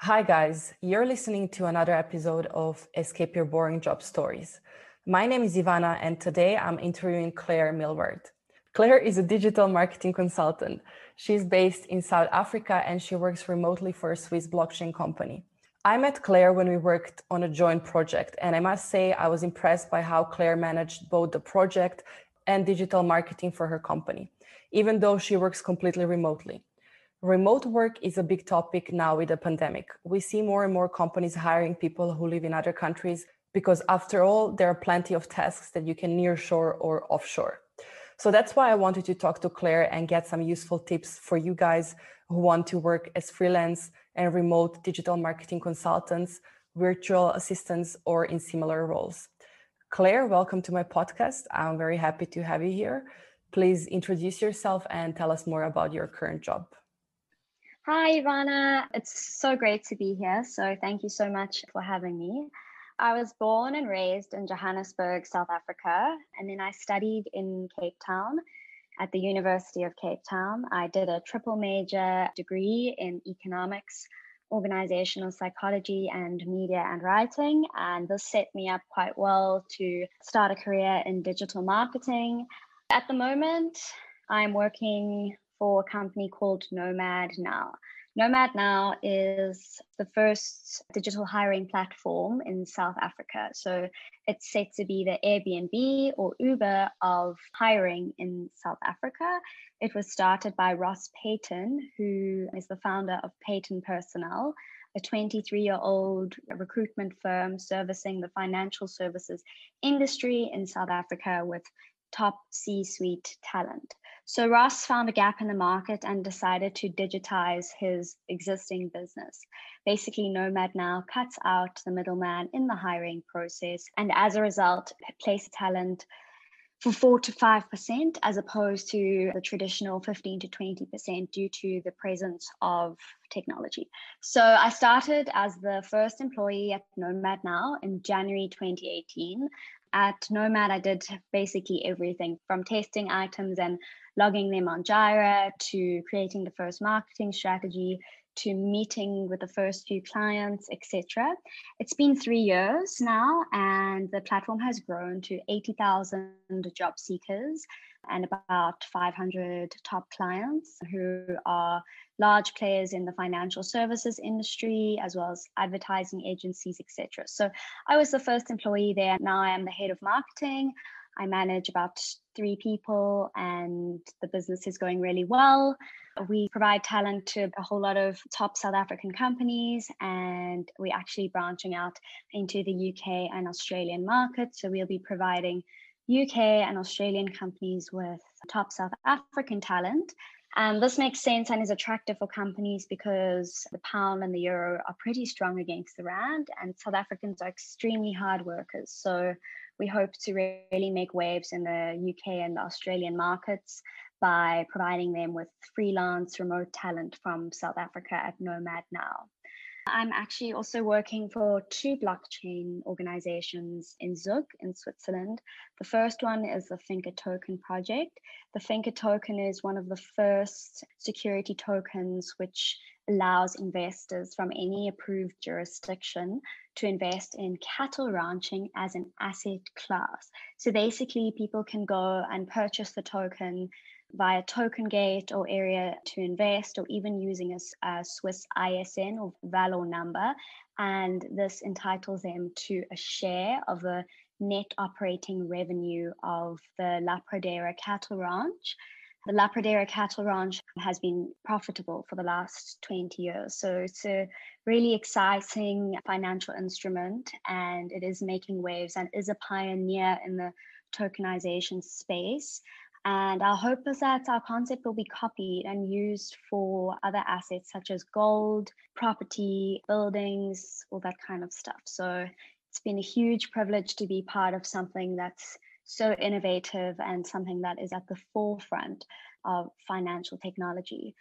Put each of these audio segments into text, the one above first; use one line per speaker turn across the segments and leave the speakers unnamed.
Hi, guys. You're listening to another episode of Escape Your Boring Job Stories. My name is Ivana, and today I'm interviewing Claire Millward. Claire is a digital marketing consultant. She's based in South Africa and she works remotely for a Swiss blockchain company. I met Claire when we worked on a joint project, and I must say I was impressed by how Claire managed both the project and digital marketing for her company, even though she works completely remotely. Remote work is a big topic now with the pandemic. We see more and more companies hiring people who live in other countries because, after all, there are plenty of tasks that you can nearshore or offshore. So that's why I wanted to talk to Claire and get some useful tips for you guys who want to work as freelance and remote digital marketing consultants, virtual assistants, or in similar roles. Claire, welcome to my podcast. I'm very happy to have you here. Please introduce yourself and tell us more about your current job.
Hi, Ivana. It's so great to be here. So, thank you so much for having me. I was born and raised in Johannesburg, South Africa, and then I studied in Cape Town at the University of Cape Town. I did a triple major degree in economics, organizational psychology, and media and writing. And this set me up quite well to start a career in digital marketing. At the moment, I'm working for a company called Nomad Now. Nomad Now is the first digital hiring platform in South Africa. So it's said to be the Airbnb or Uber of hiring in South Africa. It was started by Ross Payton, who is the founder of Payton Personnel, a 23 year old recruitment firm servicing the financial services industry in South Africa with top C suite talent. So Ross found a gap in the market and decided to digitize his existing business. Basically, Nomad now cuts out the middleman in the hiring process and as a result, place talent for 4 to 5% as opposed to the traditional 15 to 20% due to the presence of technology. So I started as the first employee at Nomad Now in January 2018 at Nomad, I did basically everything from testing items and logging them on Jira to creating the first marketing strategy to meeting with the first few clients, etc. It's been three years now, and the platform has grown to 80,000 job seekers and about 500 top clients who are large players in the financial services industry as well as advertising agencies etc so i was the first employee there. Now i am the head of marketing i manage about three people and the business is going really well we provide talent to a whole lot of top south african companies and we're actually branching out into the uk and australian markets so we'll be providing UK and Australian companies with top South African talent. And this makes sense and is attractive for companies because the pound and the euro are pretty strong against the rand, and South Africans are extremely hard workers. So we hope to really make waves in the UK and the Australian markets by providing them with freelance remote talent from South Africa at Nomad Now. I'm actually also working for two blockchain organizations in Zug in Switzerland. The first one is the Finca Token project. The Finca Token is one of the first security tokens which allows investors from any approved jurisdiction to invest in cattle ranching as an asset class. So basically, people can go and purchase the token via token gate or area to invest or even using a, a Swiss ISIN or VALOR number. And this entitles them to a share of the net operating revenue of the La Pradera cattle ranch. The La Pradera cattle ranch has been profitable for the last 20 years. So it's a really exciting financial instrument and it is making waves and is a pioneer in the tokenization space. And our hope is that our concept will be copied and used for other assets such as gold, property, buildings, all that kind of stuff. So it's been a huge privilege to be part of something that's so innovative and something that is at the forefront of financial technology.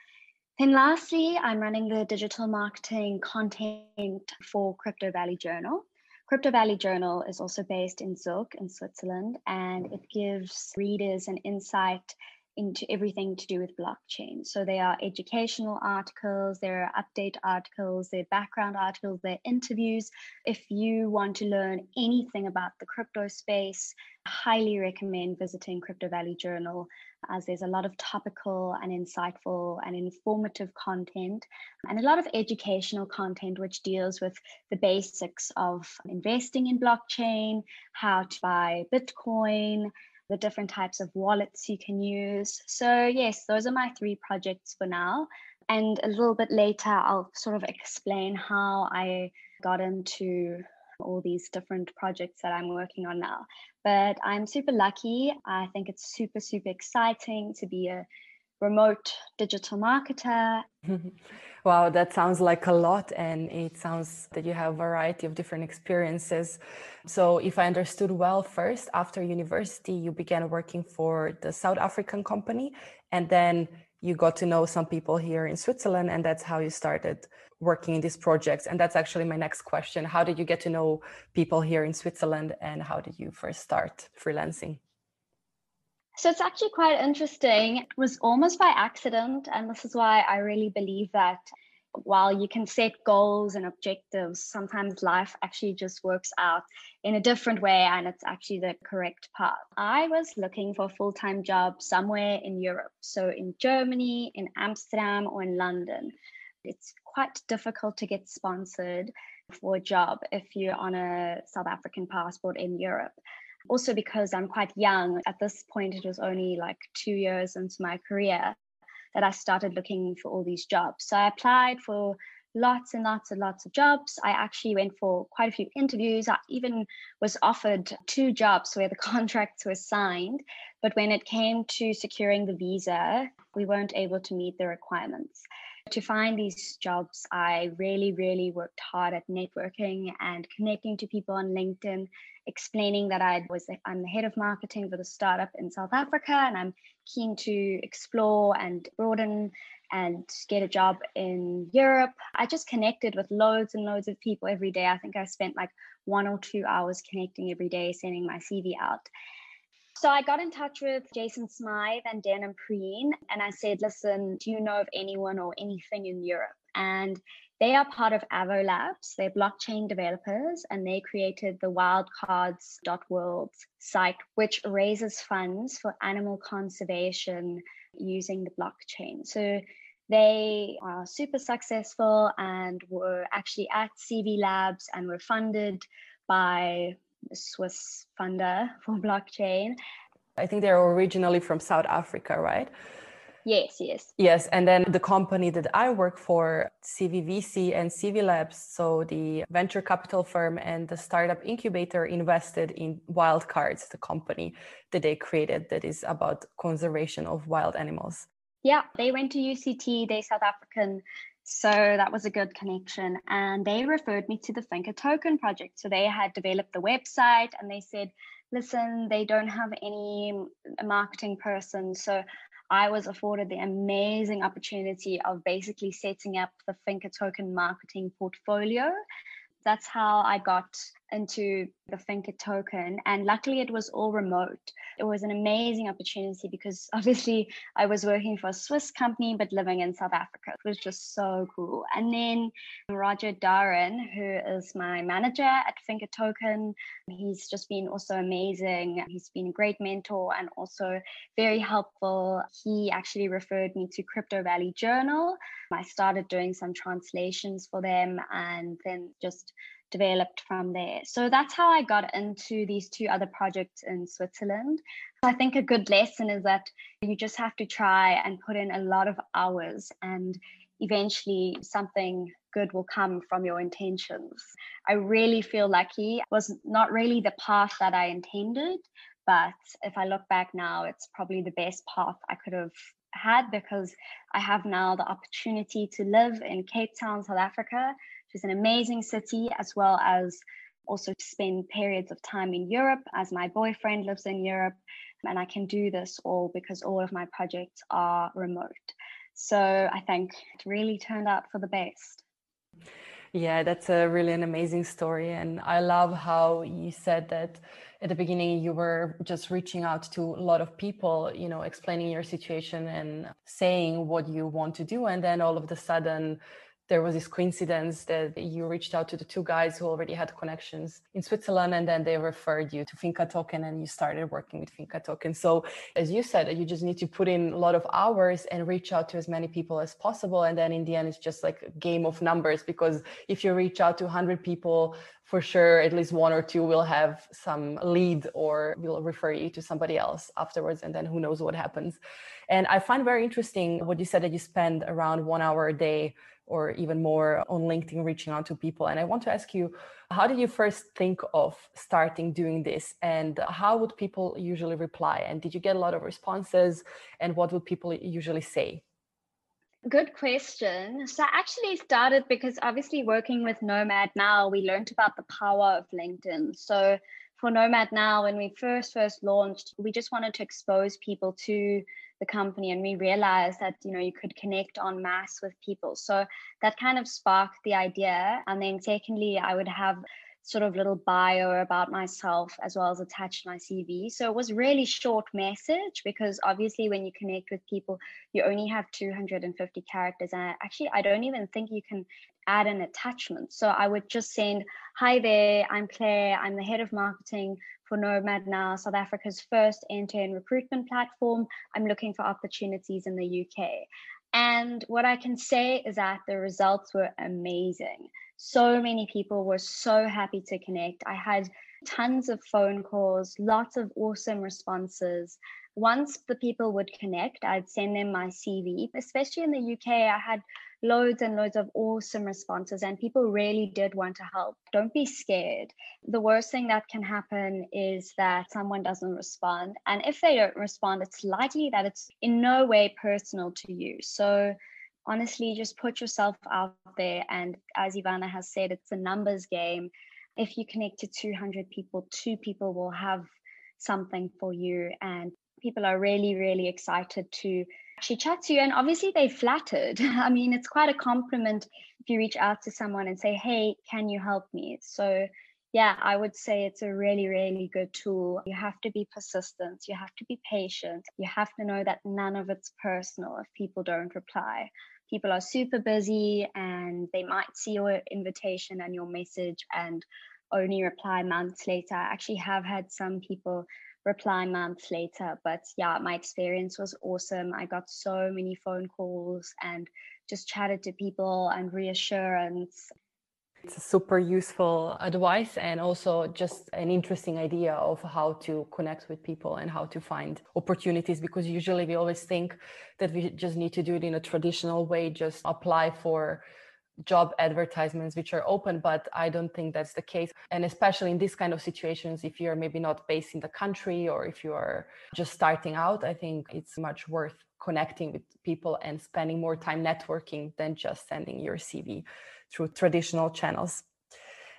Then, lastly, I'm running the digital marketing content for Crypto Valley Journal. Crypto Valley Journal is also based in Zug in Switzerland, and it gives readers an insight into everything to do with blockchain. So there are educational articles, there are update articles, there are background articles, there are interviews. If you want to learn anything about the crypto space, I highly recommend visiting Crypto Valley Journal as there's a lot of topical and insightful and informative content and a lot of educational content which deals with the basics of investing in blockchain, how to buy Bitcoin, the different types of wallets you can use. So, yes, those are my three projects for now. And a little bit later, I'll sort of explain how I got into all these different projects that I'm working on now. But I'm super lucky. I think it's super, super exciting to be a remote digital marketer.
wow, that sounds like a lot. And it sounds that you have a variety of different experiences. So, if I understood well, first, after university, you began working for the South African company. And then you got to know some people here in Switzerland. And that's how you started working in these projects. And that's actually my next question. How did you get to know people here in Switzerland? And how did you first start freelancing?
So it's actually quite interesting. It was almost by accident. And this is why I really believe that while you can set goals and objectives, sometimes life actually just works out in a different way and it's actually the correct path. I was looking for a full time job somewhere in Europe. So in Germany, in Amsterdam, or in London. It's quite difficult to get sponsored for a job if you're on a South African passport in Europe also because I'm quite young. At this point, it was only like two years into my career that I started looking for all these jobs. So I applied for lots and lots and lots of jobs. I actually went for quite a few interviews. I even was offered two jobs where the contracts were signed. But when it came to securing the visa, we weren't able to meet the requirements. To find these jobs, I really, really worked hard at networking and connecting to people on LinkedIn, explaining that I was I'm the head of marketing for the startup in South Africa and I'm keen to explore and broaden and get a job in Europe. I just connected with loads and loads of people every day. I think I spent like one or two hours connecting every day, sending my CV out. So I got in touch with Jason Smythe and Denham Preen, and I said, listen, do you know of anyone or anything in Europe? And they are part of Avo Labs. They're blockchain developers, and they created the wildcards.world site, which raises funds for animal conservation using the blockchain. So they are super successful and were actually at CV Labs and were funded by Swiss funder for blockchain.
I think they're originally from South Africa, right?
Yes, yes.
Yes. And then the company that I work for, CVVC and CV Labs, so the venture capital firm and the startup incubator invested in Wildcards, the company that they created that is about conservation of wild animals.
Yeah, they went to UCT, they South African so that was a good connection. And they referred me to the Finca Token project. So they had developed the website and they said, listen, they don't have any marketing person. So I was afforded the amazing opportunity of basically setting up the Finca Token marketing portfolio. That's how I got into the Finca token. And luckily, it was all remote. It was an amazing opportunity because obviously I was working for a Swiss company, but living in South Africa. It was just so cool. And then Roger Darren, who is my manager at Finca token, he's just been also amazing. He's been a great mentor and also very helpful. He actually referred me to Crypto Valley Journal. I started doing some translations for them and then just developed from there. So that's how I got into these two other projects in Switzerland. I think a good lesson is that you just have to try and put in a lot of hours and eventually something good will come from your intentions. I really feel lucky. It was not really the path that I intended, but if I look back now, it's probably the best path I could have had because I have now the opportunity to live in Cape Town, South Africa, is an amazing city, as well as also spend periods of time in Europe as my boyfriend lives in Europe. And I can do this all because all of my projects are remote. So I think it really turned out for the best.
Yeah, that's a really an amazing story. And I love how you said that at the beginning you were just reaching out to a lot of people, you know, explaining your situation and saying what you want to do. And then all of a sudden there was this coincidence that you reached out to the two guys who already had connections in Switzerland and then they referred you to Finca Token and you started working with Finca Token. So as you said, you just need to put in a lot of hours and reach out to as many people as possible. And then in the end, it's just like a game of numbers because if you reach out to 100 people, for sure at least one or two will have some lead or will refer you to somebody else afterwards and then who knows what happens and i find very interesting what you said that you spend around one hour a day or even more on LinkedIn reaching out to people. And I want to ask you, how did you first think of starting doing this and how would people usually reply? And did you get a lot of responses and what would people usually say?
Good question. So I actually started because obviously working with Nomad now, we learned about the power of LinkedIn. So for Nomad now, when we first first launched, we just wanted to expose people to the company and we realized that you know you could connect en masse with people so that kind of sparked the idea and then secondly i would have sort of little bio about myself as well as attached my CV. So it was really short message because obviously when you connect with people, you only have 250 characters. And actually, I don't even think you can add an attachment. So I would just send, Hi there, I'm Claire, I'm the head of marketing for Nomad Now, South Africa's first end to end recruitment platform. I'm looking for opportunities in the UK. And what I can say is that the results were amazing. So many people were so happy to connect. I had tons of phone calls, lots of awesome responses. Once the people would connect, I'd send them my CV. Especially in the UK, I had loads and loads of awesome responses, and people really did want to help. Don't be scared. The worst thing that can happen is that someone doesn't respond. And if they don't respond, it's likely that it's in no way personal to you. So, honestly, just put yourself out there. And as Ivana has said, it's a numbers game. If you connect to 200 people, two people will have something for you. And people are really, really excited to actually chat to you. And obviously, they flattered. I mean, it's quite a compliment if you reach out to someone and say, Hey, can you help me? So, yeah, I would say it's a really, really good tool. You have to be persistent, you have to be patient, you have to know that none of it's personal if people don't reply. People are super busy and they might see your invitation and your message and only reply months later. I actually have had some people reply months later. But yeah, my experience was awesome. I got so many phone calls and just chatted to people and reassurance.
It's super useful advice and also just an interesting idea of how to connect with people and how to find opportunities because usually we always think that we just need to do it in a traditional way, just apply for job advertisements which are open but i don't think that's the case. And especially in these kind of situations if you're maybe not based in the country or if you are just starting out i think it's much worth connecting with people and spending more time networking than just sending your cv through traditional channels.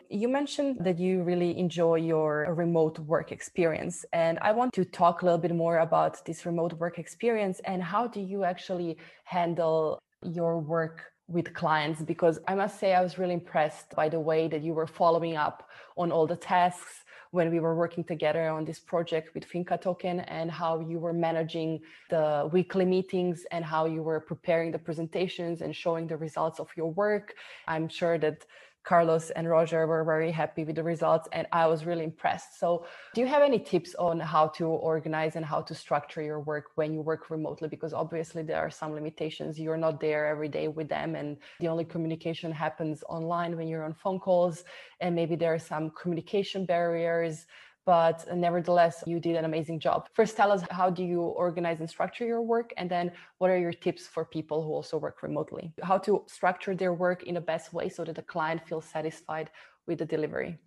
You mentioned that you really enjoy your remote work experience and i want to talk a little bit more about this remote work experience and how do you actually handle your work with clients? Because I must say I was really impressed by the way that you were following up on all the tasks when we were working together on this project with Finca Token and how you were managing the weekly meetings and how you were preparing the presentations and showing the results of your work. I'm sure that Carlos and Roger were very happy with the results, and I was really impressed. So, do you have any tips on how to organize and how to structure your work when you work remotely? Because obviously, there are some limitations. You're not there every day with them, and the only communication happens online when you're on phone calls, and maybe there are some communication barriers but nevertheless you did an amazing job. First tell us how do you organize and structure your work? And then what are your tips for people who also work remotely? How to structure their work in the best way so that the client feels satisfied with the delivery?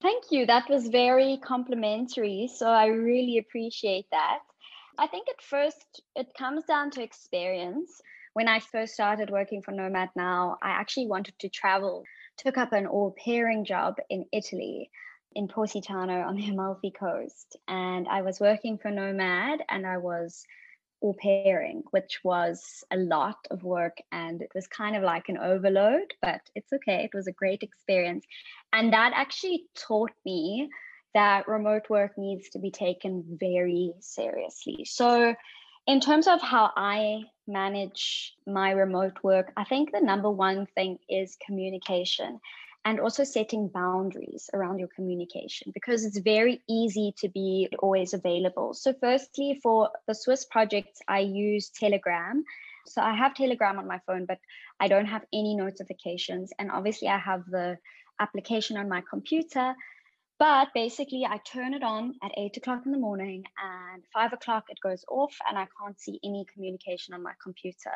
Thank you. That was very complimentary so i really appreciate that. I think at first it comes down to experience. When i first started working for nomad now i actually wanted to travel took up an au pairing job in italy in Positano on the Amalfi Coast. And I was working for Nomad and I was au pairing, which was a lot of work and it was kind of like an overload, but it's okay. It was a great experience. And that actually taught me that remote work needs to be taken very seriously. So, in terms of how I manage my remote work, I think the number one thing is communication and also setting boundaries around your communication because it's very easy to be always available. So, firstly, for the Swiss projects, I use Telegram. So, I have Telegram on my phone, but I don't have any notifications. And obviously, I have the application on my computer. But basically, I turn it on at eight o'clock in the morning and five o'clock it goes off, and I can't see any communication on my computer.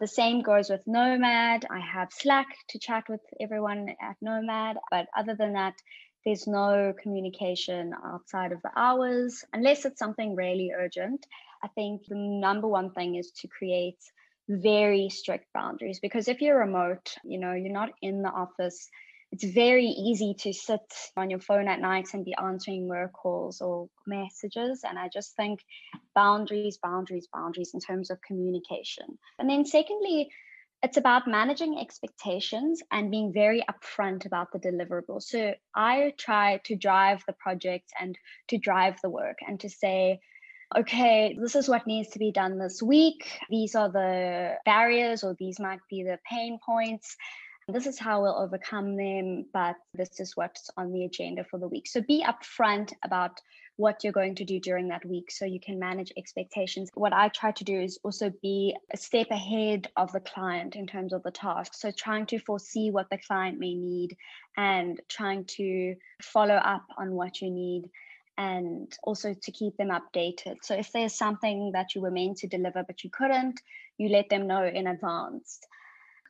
The same goes with Nomad. I have Slack to chat with everyone at Nomad, but other than that, there's no communication outside of the hours unless it's something really urgent. I think the number one thing is to create very strict boundaries because if you're remote, you know, you're not in the office, it's very easy to sit on your phone at night and be answering work calls or messages. And I just think boundaries, boundaries, boundaries in terms of communication. And then, secondly, it's about managing expectations and being very upfront about the deliverables. So I try to drive the project and to drive the work and to say, okay, this is what needs to be done this week. These are the barriers or these might be the pain points. This is how we'll overcome them, but this is what's on the agenda for the week. So be upfront about what you're going to do during that week so you can manage expectations. What I try to do is also be a step ahead of the client in terms of the task. So trying to foresee what the client may need and trying to follow up on what you need and also to keep them updated. So if there's something that you were meant to deliver but you couldn't, you let them know in advance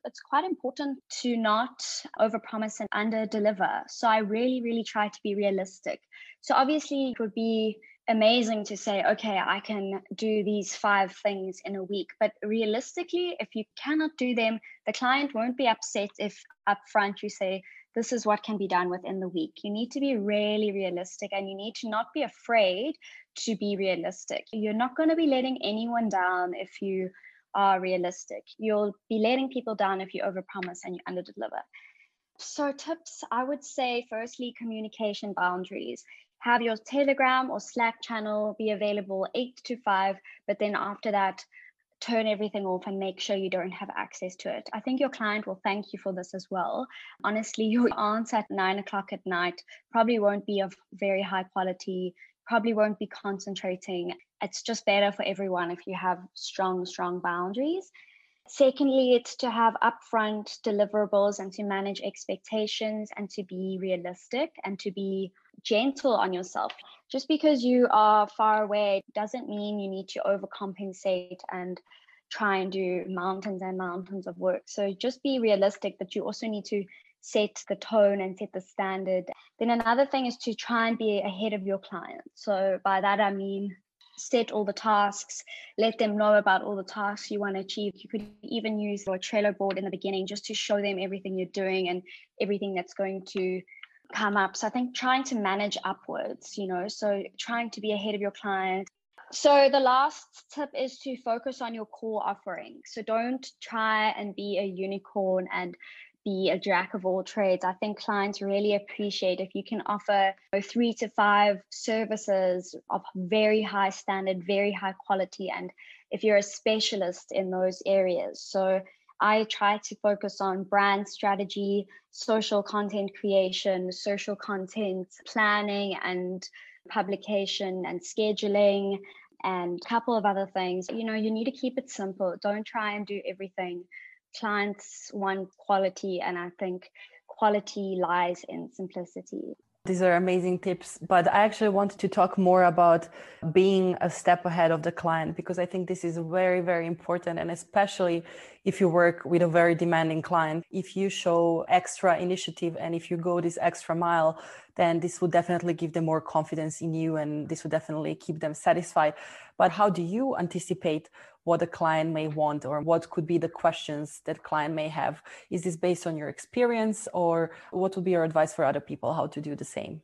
it's quite important to not overpromise and under deliver. So I really, really try to be realistic. So obviously, it would be amazing to say, okay, I can do these five things in a week. But realistically, if you cannot do them, the client won't be upset if upfront you say, this is what can be done within the week. You need to be really realistic and you need to not be afraid to be realistic. You're not going to be letting anyone down if you are realistic. You'll be letting people down if you overpromise and you underdeliver. So, tips I would say firstly, communication boundaries. Have your Telegram or Slack channel be available eight to five, but then after that, turn everything off and make sure you don't have access to it. I think your client will thank you for this as well. Honestly, your answer at nine o'clock at night probably won't be of very high quality probably won't be concentrating. It's just better for everyone if you have strong, strong boundaries. Secondly, it's to have upfront deliverables and to manage expectations and to be realistic and to be gentle on yourself. Just because you are far away doesn't mean you need to overcompensate and try and do mountains and mountains of work. So just be realistic that you also need to set the tone and set the standard. Then another thing is to try and be ahead of your client. So by that I mean set all the tasks, let them know about all the tasks you want to achieve. You could even use your Trello board in the beginning just to show them everything you're doing and everything that's going to come up. So I think trying to manage upwards, you know, so trying to be ahead of your client. So the last tip is to focus on your core offering. So don't try and be a unicorn and be a jack of all trades. I think clients really appreciate if you can offer three to five services of very high standard, very high quality, and if you're a specialist in those areas. So I try to focus on brand strategy, social content creation, social content planning, and publication and scheduling and a couple of other things. You know, you need to keep it simple. Don't try and do everything clients want quality, and I think quality lies in simplicity.
These are amazing tips, but I actually wanted to talk more about being a step ahead of the client because I think this is very, very important. And especially if you work with a very demanding client, if you show extra initiative and if you go this extra mile, then this would definitely give them more confidence in you and this would definitely keep them satisfied. But how do you anticipate what a client may want or what could be the questions that client may have. Is this based on your experience or what would be your advice for other people how to do the same?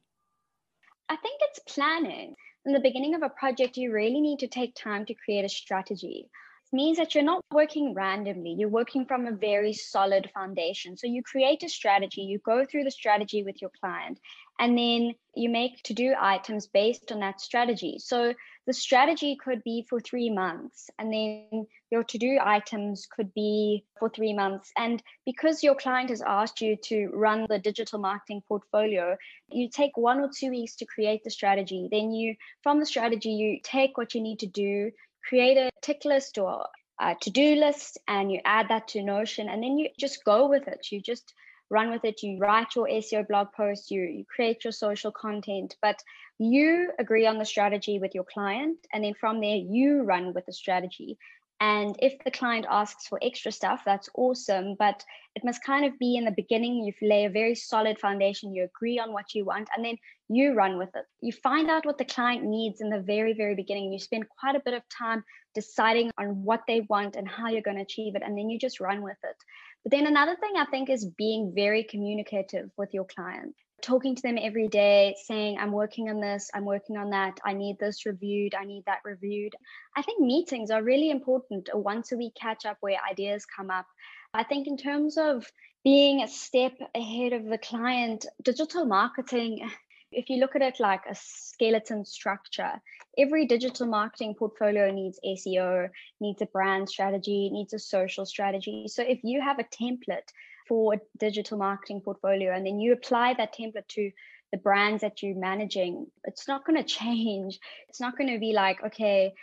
I think it's planning. In the beginning of a project, you really need to take time to create a strategy means that you're not working randomly. You're working from a very solid foundation. So you create a strategy, you go through the strategy with your client, and then you make to do items based on that strategy. So the strategy could be for three months, and then your to do items could be for three months. And because your client has asked you to run the digital marketing portfolio, you take one or two weeks to create the strategy. Then you, from the strategy, you take what you need to do create a tick list or a to-do list and you add that to Notion and then you just go with it. You just run with it. You write your SEO blog post, you, you create your social content, but you agree on the strategy with your client. And then from there, you run with the strategy. And if the client asks for extra stuff, that's awesome. But it must kind of be in the beginning, you lay a very solid foundation, you agree on what you want, and then you run with it. You find out what the client needs in the very, very beginning. You spend quite a bit of time deciding on what they want and how you're going to achieve it, and then you just run with it. But then another thing I think is being very communicative with your client talking to them every day, saying, I'm working on this, I'm working on that, I need this reviewed, I need that reviewed. I think meetings are really important, a once a week catch up where ideas come up. I think, in terms of being a step ahead of the client, digital marketing, if you look at it like a skeleton structure, every digital marketing portfolio needs SEO, needs a brand strategy, needs a social strategy. So if you have a template for a digital marketing portfolio and then you apply that template to the brands that you're managing, it's not going to change. It's not going to be like, okay,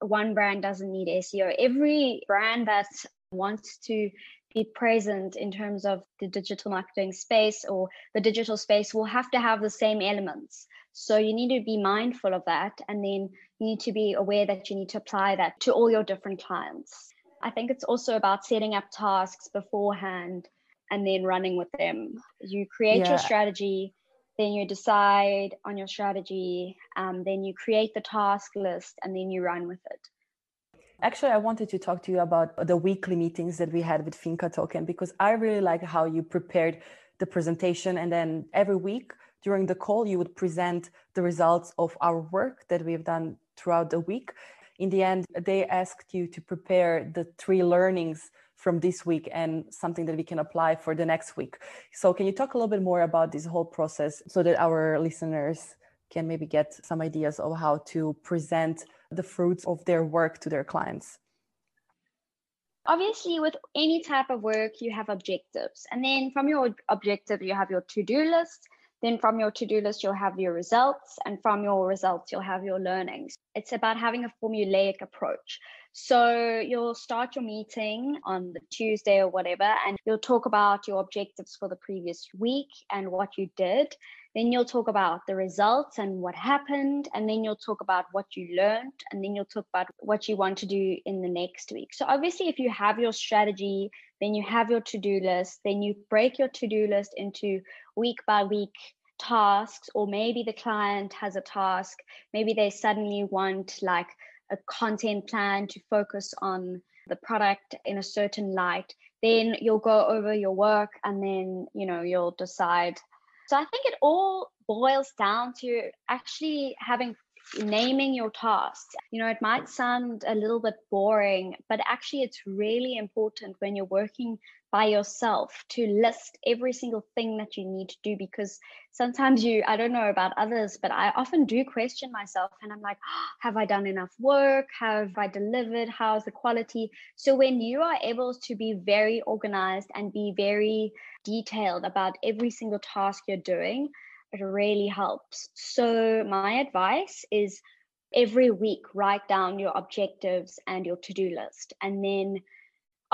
one brand doesn't need SEO. Every brand that wants to be present in terms of the digital marketing space or the digital space will have to have the same elements. So you need to be mindful of that. And then you need to be aware that you need to apply that to all your different clients. I think it's also about setting up tasks beforehand and then running with them. You create yeah. your strategy, then you decide on your strategy, um, then you create the task list, and then you run with it.
Actually, I wanted to talk to you about the weekly meetings that we had with Finca Token because I really like how you prepared the presentation, and then every week during the call, you would present the results of our work that we've done throughout the week. In the end, they asked you to prepare the three learnings from this week and something that we can apply for the next week. So, can you talk a little bit more about this whole process so that our listeners can maybe get some ideas of how to present the fruits of their work to their clients?
Obviously, with any type of work, you have objectives. And then from your objective, you have your to do list. Then from your to do list, you'll have your results. And from your results, you'll have your learnings. It's about having a formulaic approach. So you'll start your meeting on the Tuesday or whatever, and you'll talk about your objectives for the previous week and what you did. Then you'll talk about the results and what happened. And then you'll talk about what you learned. And then you'll talk about what you want to do in the next week. So, obviously, if you have your strategy, then you have your to do list, then you break your to do list into week by week tasks, or maybe the client has a task. Maybe they suddenly want like a content plan to focus on the product in a certain light then you'll go over your work and then you know you'll decide so i think it all boils down to actually having naming your tasks. You know, it might sound a little bit boring, but actually, it's really important when you're working by yourself to list every single thing that you need to do because sometimes you, I don't know about others, but I often do question myself and I'm like, oh, have I done enough work? Have I delivered? How's the quality? So, when you are able to be very organized and be very detailed about every single task you're doing, it really helps. So, my advice is every week write down your objectives and your to do list. And then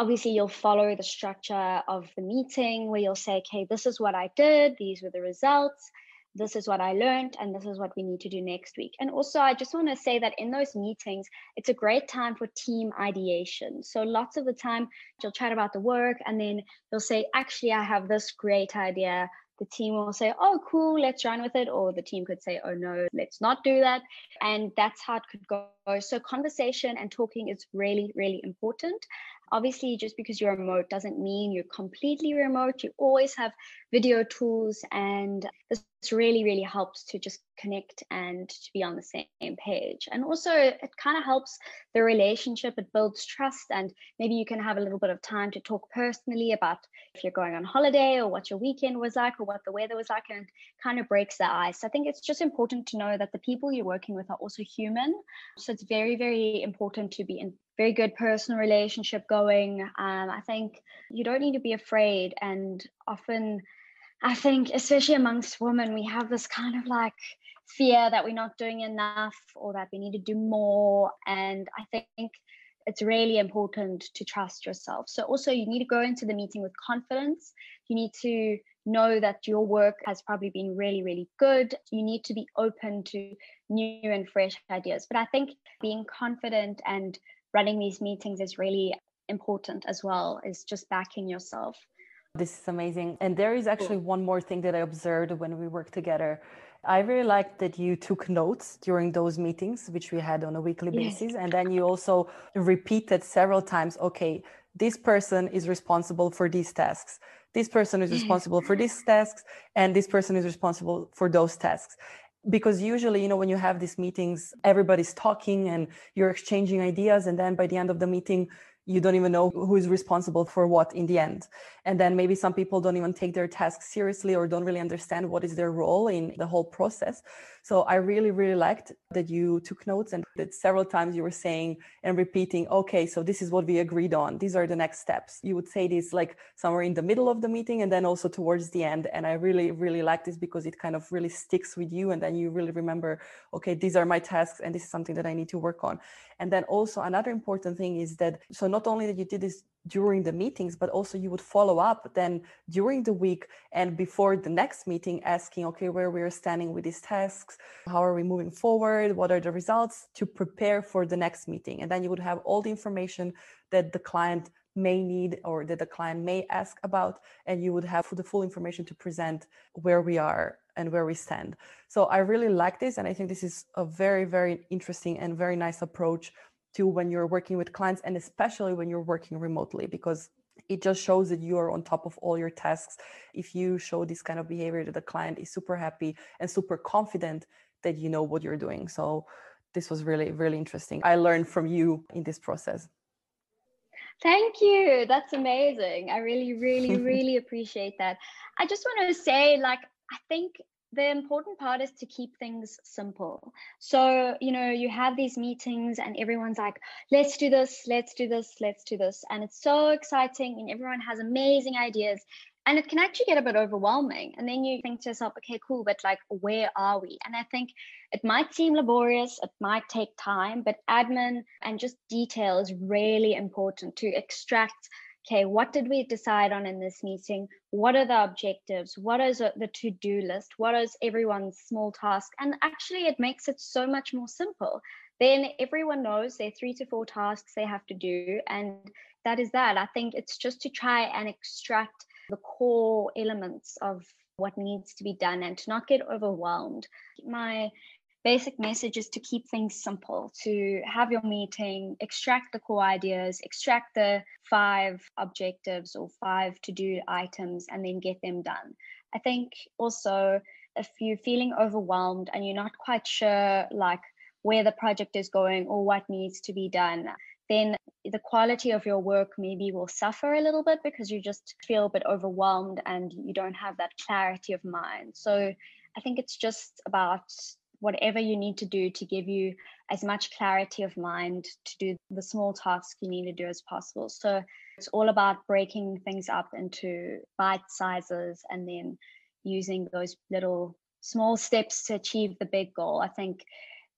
obviously you'll follow the structure of the meeting where you'll say, okay, this is what I did, these were the results, this is what I learned, and this is what we need to do next week. And also, I just want to say that in those meetings, it's a great time for team ideation. So, lots of the time, you'll chat about the work, and then you'll say, actually, I have this great idea the team will say, oh, cool, let's run with it. Or the team could say, oh, no, let's not do that. And that's how it could go. So, conversation and talking is really, really important. Obviously just because you're remote doesn't mean you're completely remote. You always have video tools and this really really helps to just connect and to be on the same page. And also it kind of helps the relationship. It builds trust and maybe you can have a little bit of time to talk personally about if you're going on holiday or what your weekend was like or what the weather was like and kind of breaks the ice. I think it's just important to know that the people you're working with are also human. So it's very very important to be in very good personal relationship going. Um, I think you don't need to be afraid. And often, I think, especially amongst women, we have this kind of like fear that we're not doing enough or that we need to do more. And I think it's really important to trust yourself. So, also, you need to go into the meeting with confidence. You need to know that your work has probably been really, really good. You need to be open to new and fresh ideas. But I think being confident and running these meetings is really important as well, is just backing yourself.
This is amazing. And there is actually one more thing that I observed when we worked together. I really liked that you took notes during those meetings, which we had on a weekly yes. basis. And then you also repeated several times okay, this person is responsible for these tasks. This person is responsible for these tasks, and this person is responsible for those tasks because usually you know when you have these meetings everybody's talking and you're exchanging ideas and then by the end of the meeting you don't even know who is responsible for what in the end. And then maybe some people don't even take their tasks seriously or don't really understand what is their role in the whole process. So i really really liked that you took notes and that several times you were saying and repeating okay so this is what we agreed on. These are the next steps. You would say this like somewhere in the middle of the meeting and then also towards the end. And i really really like this because it kind of really sticks with you. And then you really remember okay these are my tasks and this is something that i need to work on and then also another important thing is that so not only that you did this during the meetings, but also you would follow up then during the week and before the next meeting, asking, okay, where we're standing with these tasks, how are we moving forward, what are the results? to prepare for the next meeting. And then you would have all the information that the client may need or that the client may ask about, and you would have the full information to present where we are and where we stand. So I really like this, and I think this is a very, very interesting and very nice approach to when you're working with clients and especially when you're working remotely because it just shows that you are on top of all your tasks. If you show this kind of behavior that the client is super happy and super confident that you know what you're doing. So this was really really interesting. I learned from you in this process
Thank you. That's amazing. I really, really, really appreciate that. I just want to say, like, I think the important part is to keep things simple. So, you know, you have these meetings and everyone's like, let's do this, let's do this, let's do this. And it's so exciting and everyone has amazing ideas. And it can actually get a bit overwhelming. And then you think to yourself, okay, cool, but like, where are we? And I think it might seem laborious, it might take time, but admin and just detail is really important to extract okay, what did we decide on in this meeting? What are the objectives? What is the to do list? What is everyone's small task? And actually, it makes it so much more simple. Then everyone knows their three to four tasks they have to do. And that is that. I think it's just to try and extract the core elements of what needs to be done and to not get overwhelmed. My basic message is to keep things simple, to have your meeting, extract the core ideas, extract the five objectives or five to do items, and then get them done. I think also if you're feeling overwhelmed and you're not quite sure, like, where the project is going or what needs to be done, then the quality of your work maybe will suffer a little bit because you just feel a bit overwhelmed and you don't have that clarity of mind. So I think it's just about whatever you need to do to give you as much clarity of mind to do the small tasks you need to do as possible. So it's all about breaking things up into bite sizes and then using those little small steps to achieve the big goal. I think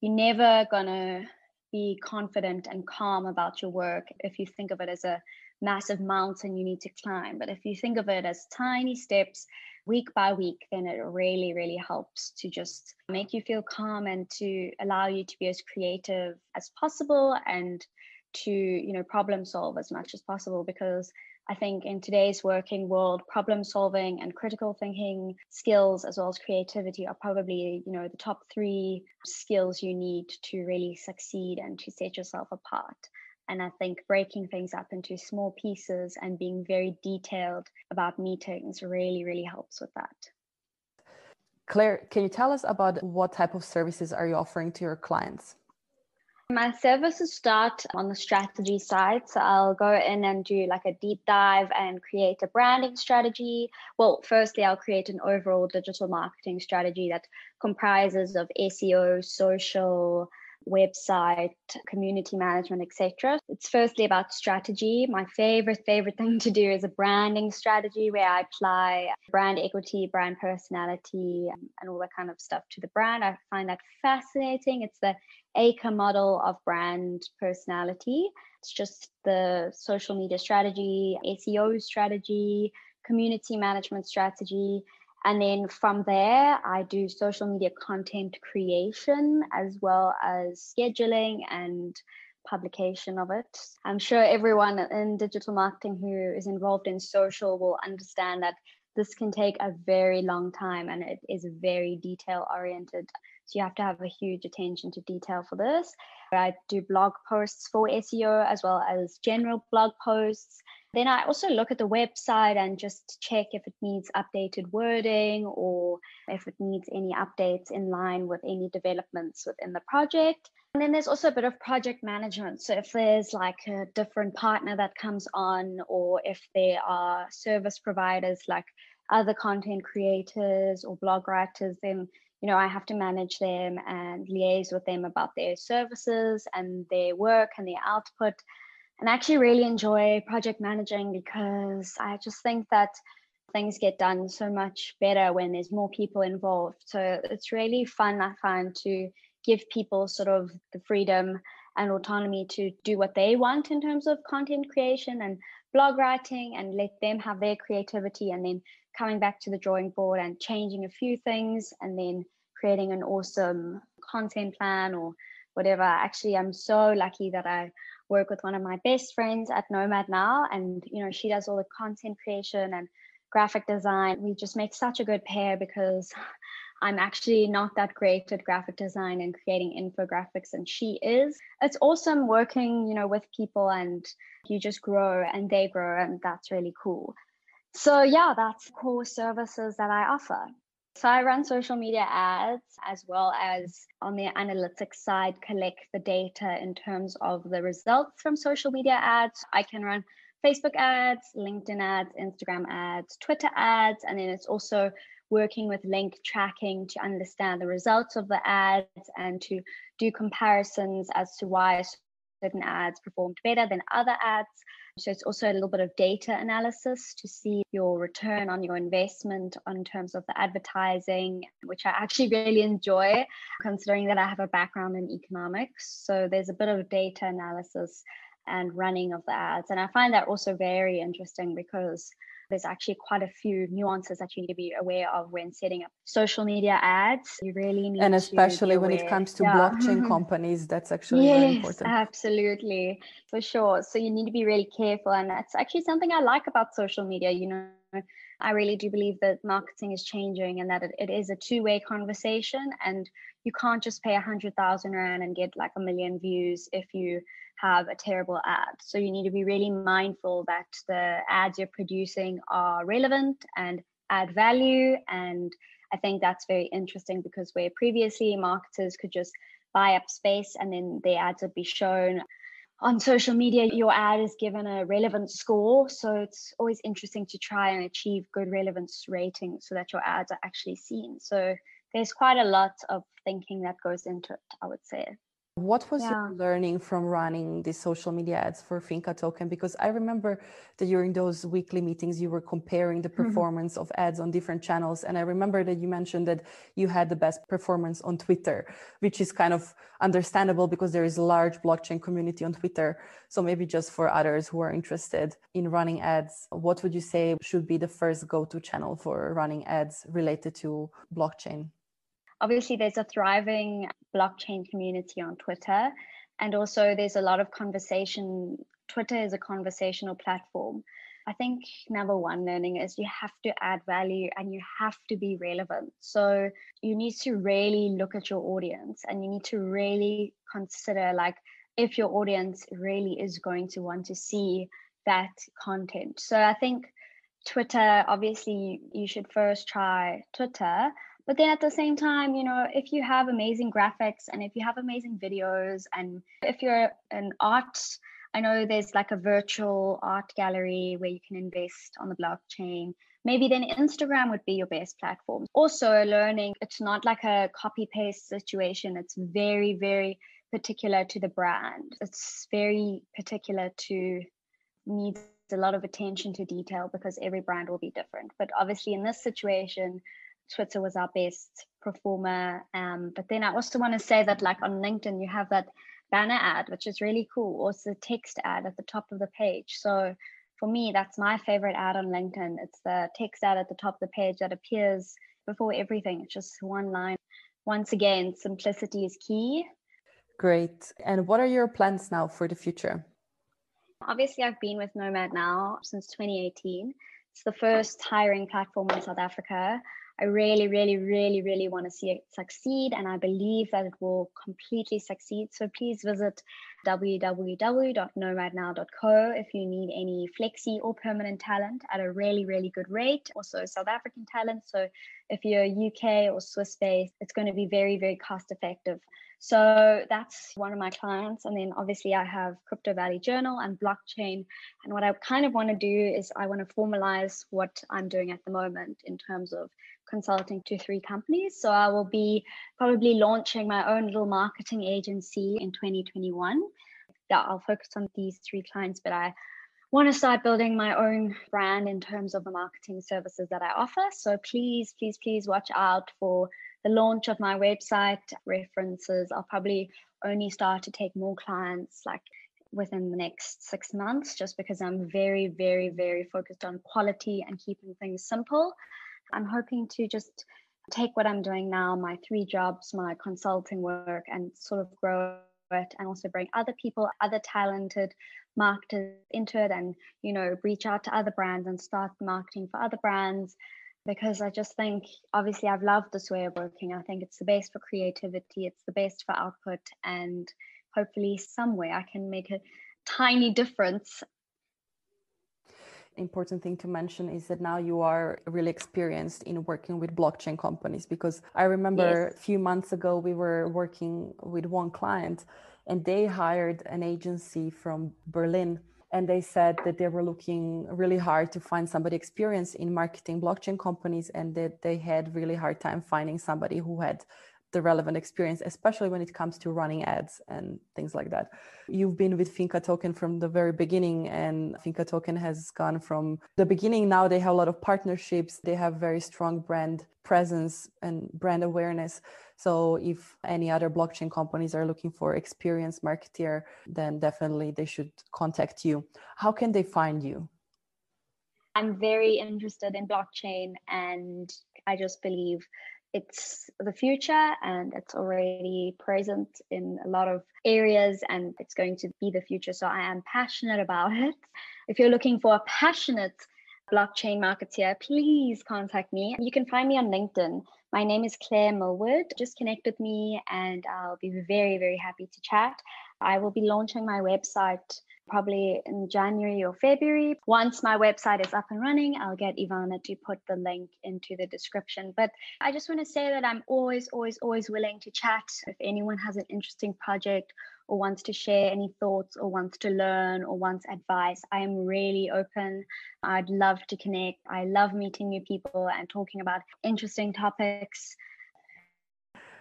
you're never going to be confident and calm about your work if you think of it as a massive mountain you need to climb. But if you think of it as tiny steps week by week, then it really, really helps to just make you feel calm and to allow you to be as creative as possible and to, you know, problem solve as much as possible because I think in today's working world, problem solving and critical thinking skills, as well as creativity, are probably you know the top three skills you need to really succeed and to set yourself apart. And I think breaking things up into small pieces and being very detailed about meetings really, really helps with that.
Claire, can you tell us about what type of services are you offering to your clients?
My services start on the strategy side. So I'll go in and do like a deep dive and create a branding strategy. Well, firstly, I'll create an overall digital marketing strategy that comprises of SEO, social, website, community management, etc. It's firstly about strategy. My favorite, favorite thing to do is a branding strategy where I apply brand equity, brand personality, and all that kind of stuff to the brand. I find that fascinating. It's the Aaker model of brand personality. It's just the social media strategy, SEO strategy, community management strategy, and then from there, I do social media content creation as well as scheduling and publication of it. I'm sure everyone in digital marketing who is involved in social will understand that this can take a very long time and it is very detail oriented. You have to have a huge attention to detail for this. I do blog posts for SEO as well as general blog posts then I also look at the website and just check if it needs updated wording or if it needs any updates in line with any developments within the project. And then there's also a bit of project management. So if there's like a different partner that comes on, or if there are service providers like other content creators or blog writers, then you know, I have to manage them and liaise with them about their services and their work and their output and I actually really enjoy project managing because I just think that things get done so much better when there's more people involved. So it's really fun, I find, to give people sort of the freedom and autonomy to do what they want in terms of content creation and blog writing and let them have their creativity and then coming back to the drawing board and changing a few things and then creating an awesome content plan or whatever. Actually, I'm so lucky that I work with one of my best friends at Nomad now, and you know she does all the content creation and graphic design. We just make such a good pair because I'm actually not that great at graphic design and creating infographics, and she is. It's awesome working, you know, with people, and you just grow and they grow, and that's really cool. So yeah, that's core services that I offer. So I run social media ads as well as on the analytics side, collect the data in terms of the results from social media ads. I can run Facebook ads, LinkedIn ads, Instagram ads, Twitter ads, and then it's also working with link tracking to understand the results of the ads and to do comparisons as to why certain ads performed better than other ads. So it's also a little bit of data analysis to see your return on your investment in terms of the advertising, which I actually really enjoy, considering that I have a background in economics. So there's a bit of data analysis and running of the ads. And I find that also very interesting because there's actually quite a few nuances that you need to be aware of when setting up social media ads. You really need
and especially when it comes to yeah. blockchain companies, that's actually
yes,
very important.
Absolutely, for sure. So you need to be really careful, and that's actually something I like about social media. You know, I really do believe that marketing is changing and that it, it is a two-way conversation, and you can't just pay a hundred thousand rand and get like a million views if you have a terrible ad. So you need to be really mindful that the ads you're producing are relevant and add value. And I think that's very interesting because where previously marketers could just buy up space and then the ads would be shown on social media, your ad is given a relevance score. So it's always interesting to try and achieve good relevance rating so that your ads are actually seen. So there's quite a lot of thinking that goes into it, I would say.
What was yeah. your learning from running the social media ads for Finca Token? Because I remember that during those weekly meetings, you were comparing the mm-hmm. performance mm-hmm. of ads on different channels. And I remember that you mentioned that you had the best performance on Twitter, which is kind of understandable because there is a large blockchain community on Twitter. So maybe just for others who are interested in running ads, what would you say should be the first go to channel for running ads related to blockchain?
Obviously there's a thriving blockchain community on Twitter. And also there's a lot of conversation. Twitter is a conversational platform. I think number one learning is you have to add value and you have to be relevant. So you need to really look at your audience and you need to really consider like if your audience really is going to want to see that content. So I think Twitter, obviously, you should first try Twitter. But then at the same time, you know, if you have amazing graphics and if you have amazing videos, and if you're an art, I know there's like a virtual art gallery where you can invest on the blockchain. Maybe then Instagram would be your best platform. Also, learning, it's not like a copy paste situation, it's very, very particular to the brand. It's very particular to needs a lot of attention to detail because every brand will be different. But obviously, in this situation, Twitter was our best performer. Um, but then I also want to say that, like on LinkedIn, you have that banner ad, which is really cool, or it's the text ad at the top of the page. So for me, that's my favorite ad on LinkedIn. It's the text ad at the top of the page that appears before everything. It's just one line. Once again, simplicity is key.
Great. And what are your plans now for the future?
Obviously, I've been with Nomad now since 2018. It's the first hiring platform in South Africa. I really, really, really, really want to see it succeed, and I believe that it will completely succeed. So please visit www.nomadnow.co if you need any flexi or permanent talent at a really, really good rate. Also, South African talent. So if you're UK or Swiss based, it's going to be very, very cost effective. So that's one of my clients. And then obviously I have Crypto Valley Journal and blockchain. And what I kind of want to do is I want to formalize what I'm doing at the moment in terms of consulting to three companies. So I will be probably launching my own little marketing agency in 2021. Yeah, I'll focus on these three clients, but I want to start building my own brand in terms of the marketing services that I offer. So please, please, please watch out for the launch of my website references, I'll probably only start to take more clients like within the next six months, just because I'm very, very, very focused on quality and keeping things simple. I'm hoping to just take what I'm doing now, my three jobs, my consulting work, and sort of grow it and also bring other people, other talented marketers into it and, you know, reach out to other brands and start marketing for other brands because I just think, obviously, I've loved this way of working. I think it's the best for creativity, it's the best for output, and hopefully, somewhere I can make a tiny difference.
Important thing to mention is that now you are really experienced in working with blockchain companies because I remember yes. a few months ago we were working with one client and they hired an agency from Berlin and they said that they were looking really hard to find somebody experienced in marketing blockchain companies and that they had really hard time finding somebody who had the relevant experience, especially when it comes to running ads and things like that. You've been with Finca Token from the very beginning, and Finca Token has gone from the beginning. Now they have a lot of partnerships, they have very strong brand presence and brand awareness. So if any other blockchain companies are looking for experienced marketeer, then definitely they should contact you. How can they find you?
I'm very interested in blockchain and I just believe it's the future and it's already present in a lot of areas and it's going to be the future. So I am passionate about it. If you're looking for a passionate blockchain marketeer, please contact me. You can find me on LinkedIn. My name is Claire Millward. Just connect with me and I'll be very, very happy to chat. I will be launching my website probably in January or February. Once my website is up and running, I'll get Ivana to put the link into the description. But I just want to say that I'm always, always, always willing to chat. If anyone has an interesting project or wants to share any thoughts or wants to learn or wants advice, I am really open. I'd love to connect. I love meeting new people and talking about interesting topics.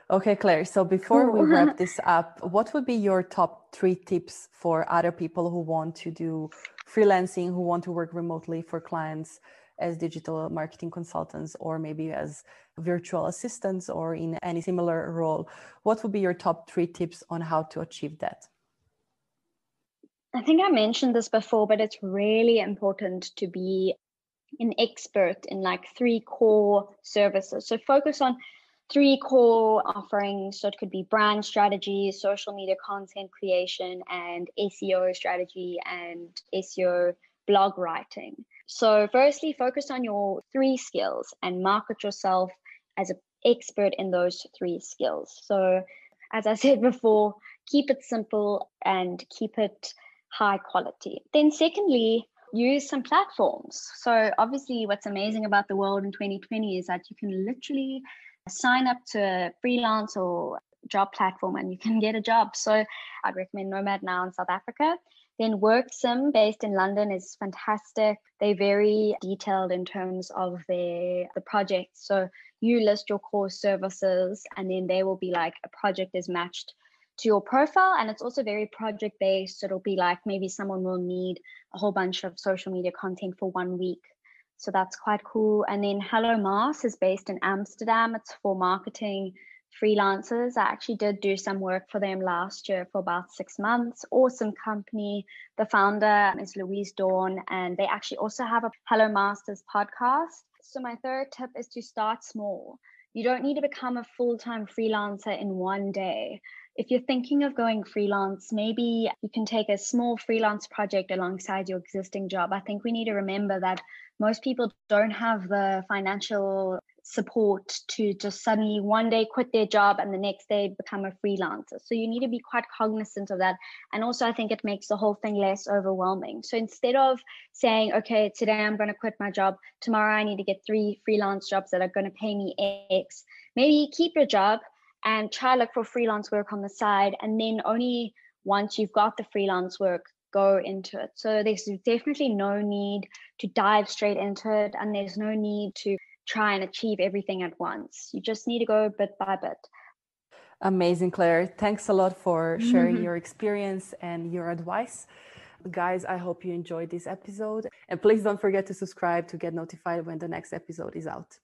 Okay, Claire. So before we wrap this up, what would be your top three tips for other people who want to do freelancing, who want to work remotely for clients as digital marketing consultants, or maybe as virtual assistants, or in any similar role? What would be your top three tips on how to achieve that?
I think I mentioned this before, but it's really important to be an expert in like three core services. So focus on three core offerings. So it could be brand strategy, social media content creation, and SEO strategy and SEO blog writing. So, firstly, focus on your three skills and market yourself as an expert in those three skills. So, as I said before, keep it simple and keep it high quality. Then, secondly, use some platforms. So, obviously, what's amazing about the world in 2020 is that you can literally sign up to a freelance or job platform and you can get a job. So, I'd recommend Nomad Now in South Africa. Then WorkSim, based in London, is fantastic. They're very detailed in terms of their the project. So you list your core services, and then they will be like a project is matched to your profile. And it's also very project based so it'll be like maybe someone will need a whole bunch of social media content for one week. So that's quite cool. And then hello mars is based in amsterdam. It's for marketing freelancers. I actually did do some work for them last year for about six months. Awesome company. The founder is louise dawn and they actually also have a hello masters podcast. So my third tip is to start small. You don't need to become a full-time freelancer in one day. If you're thinking of going freelance, maybe you can take a small freelance project alongside your existing job. I think we need to remember that most people don't have the financial support to just suddenly one day quit their job and the next day become a freelancer. So you need to be quite cognizant of that. And also, I think it makes the whole thing less overwhelming. So instead of saying, okay, today I'm going to quit my job, tomorrow I need to get three freelance jobs that are going to pay me X, maybe keep your job and try look for freelance work on the side and then only once you've got the freelance work go into it so there's definitely no need to dive straight into it and there's no need to try and achieve everything at once. You just need to go bit by bit.
Amazing claire. Thanks a lot for sharing mm-hmm. your experience and your advice. Guys i hope you enjoyed this episode. And please don't forget to subscribe to get notified when the next episode is out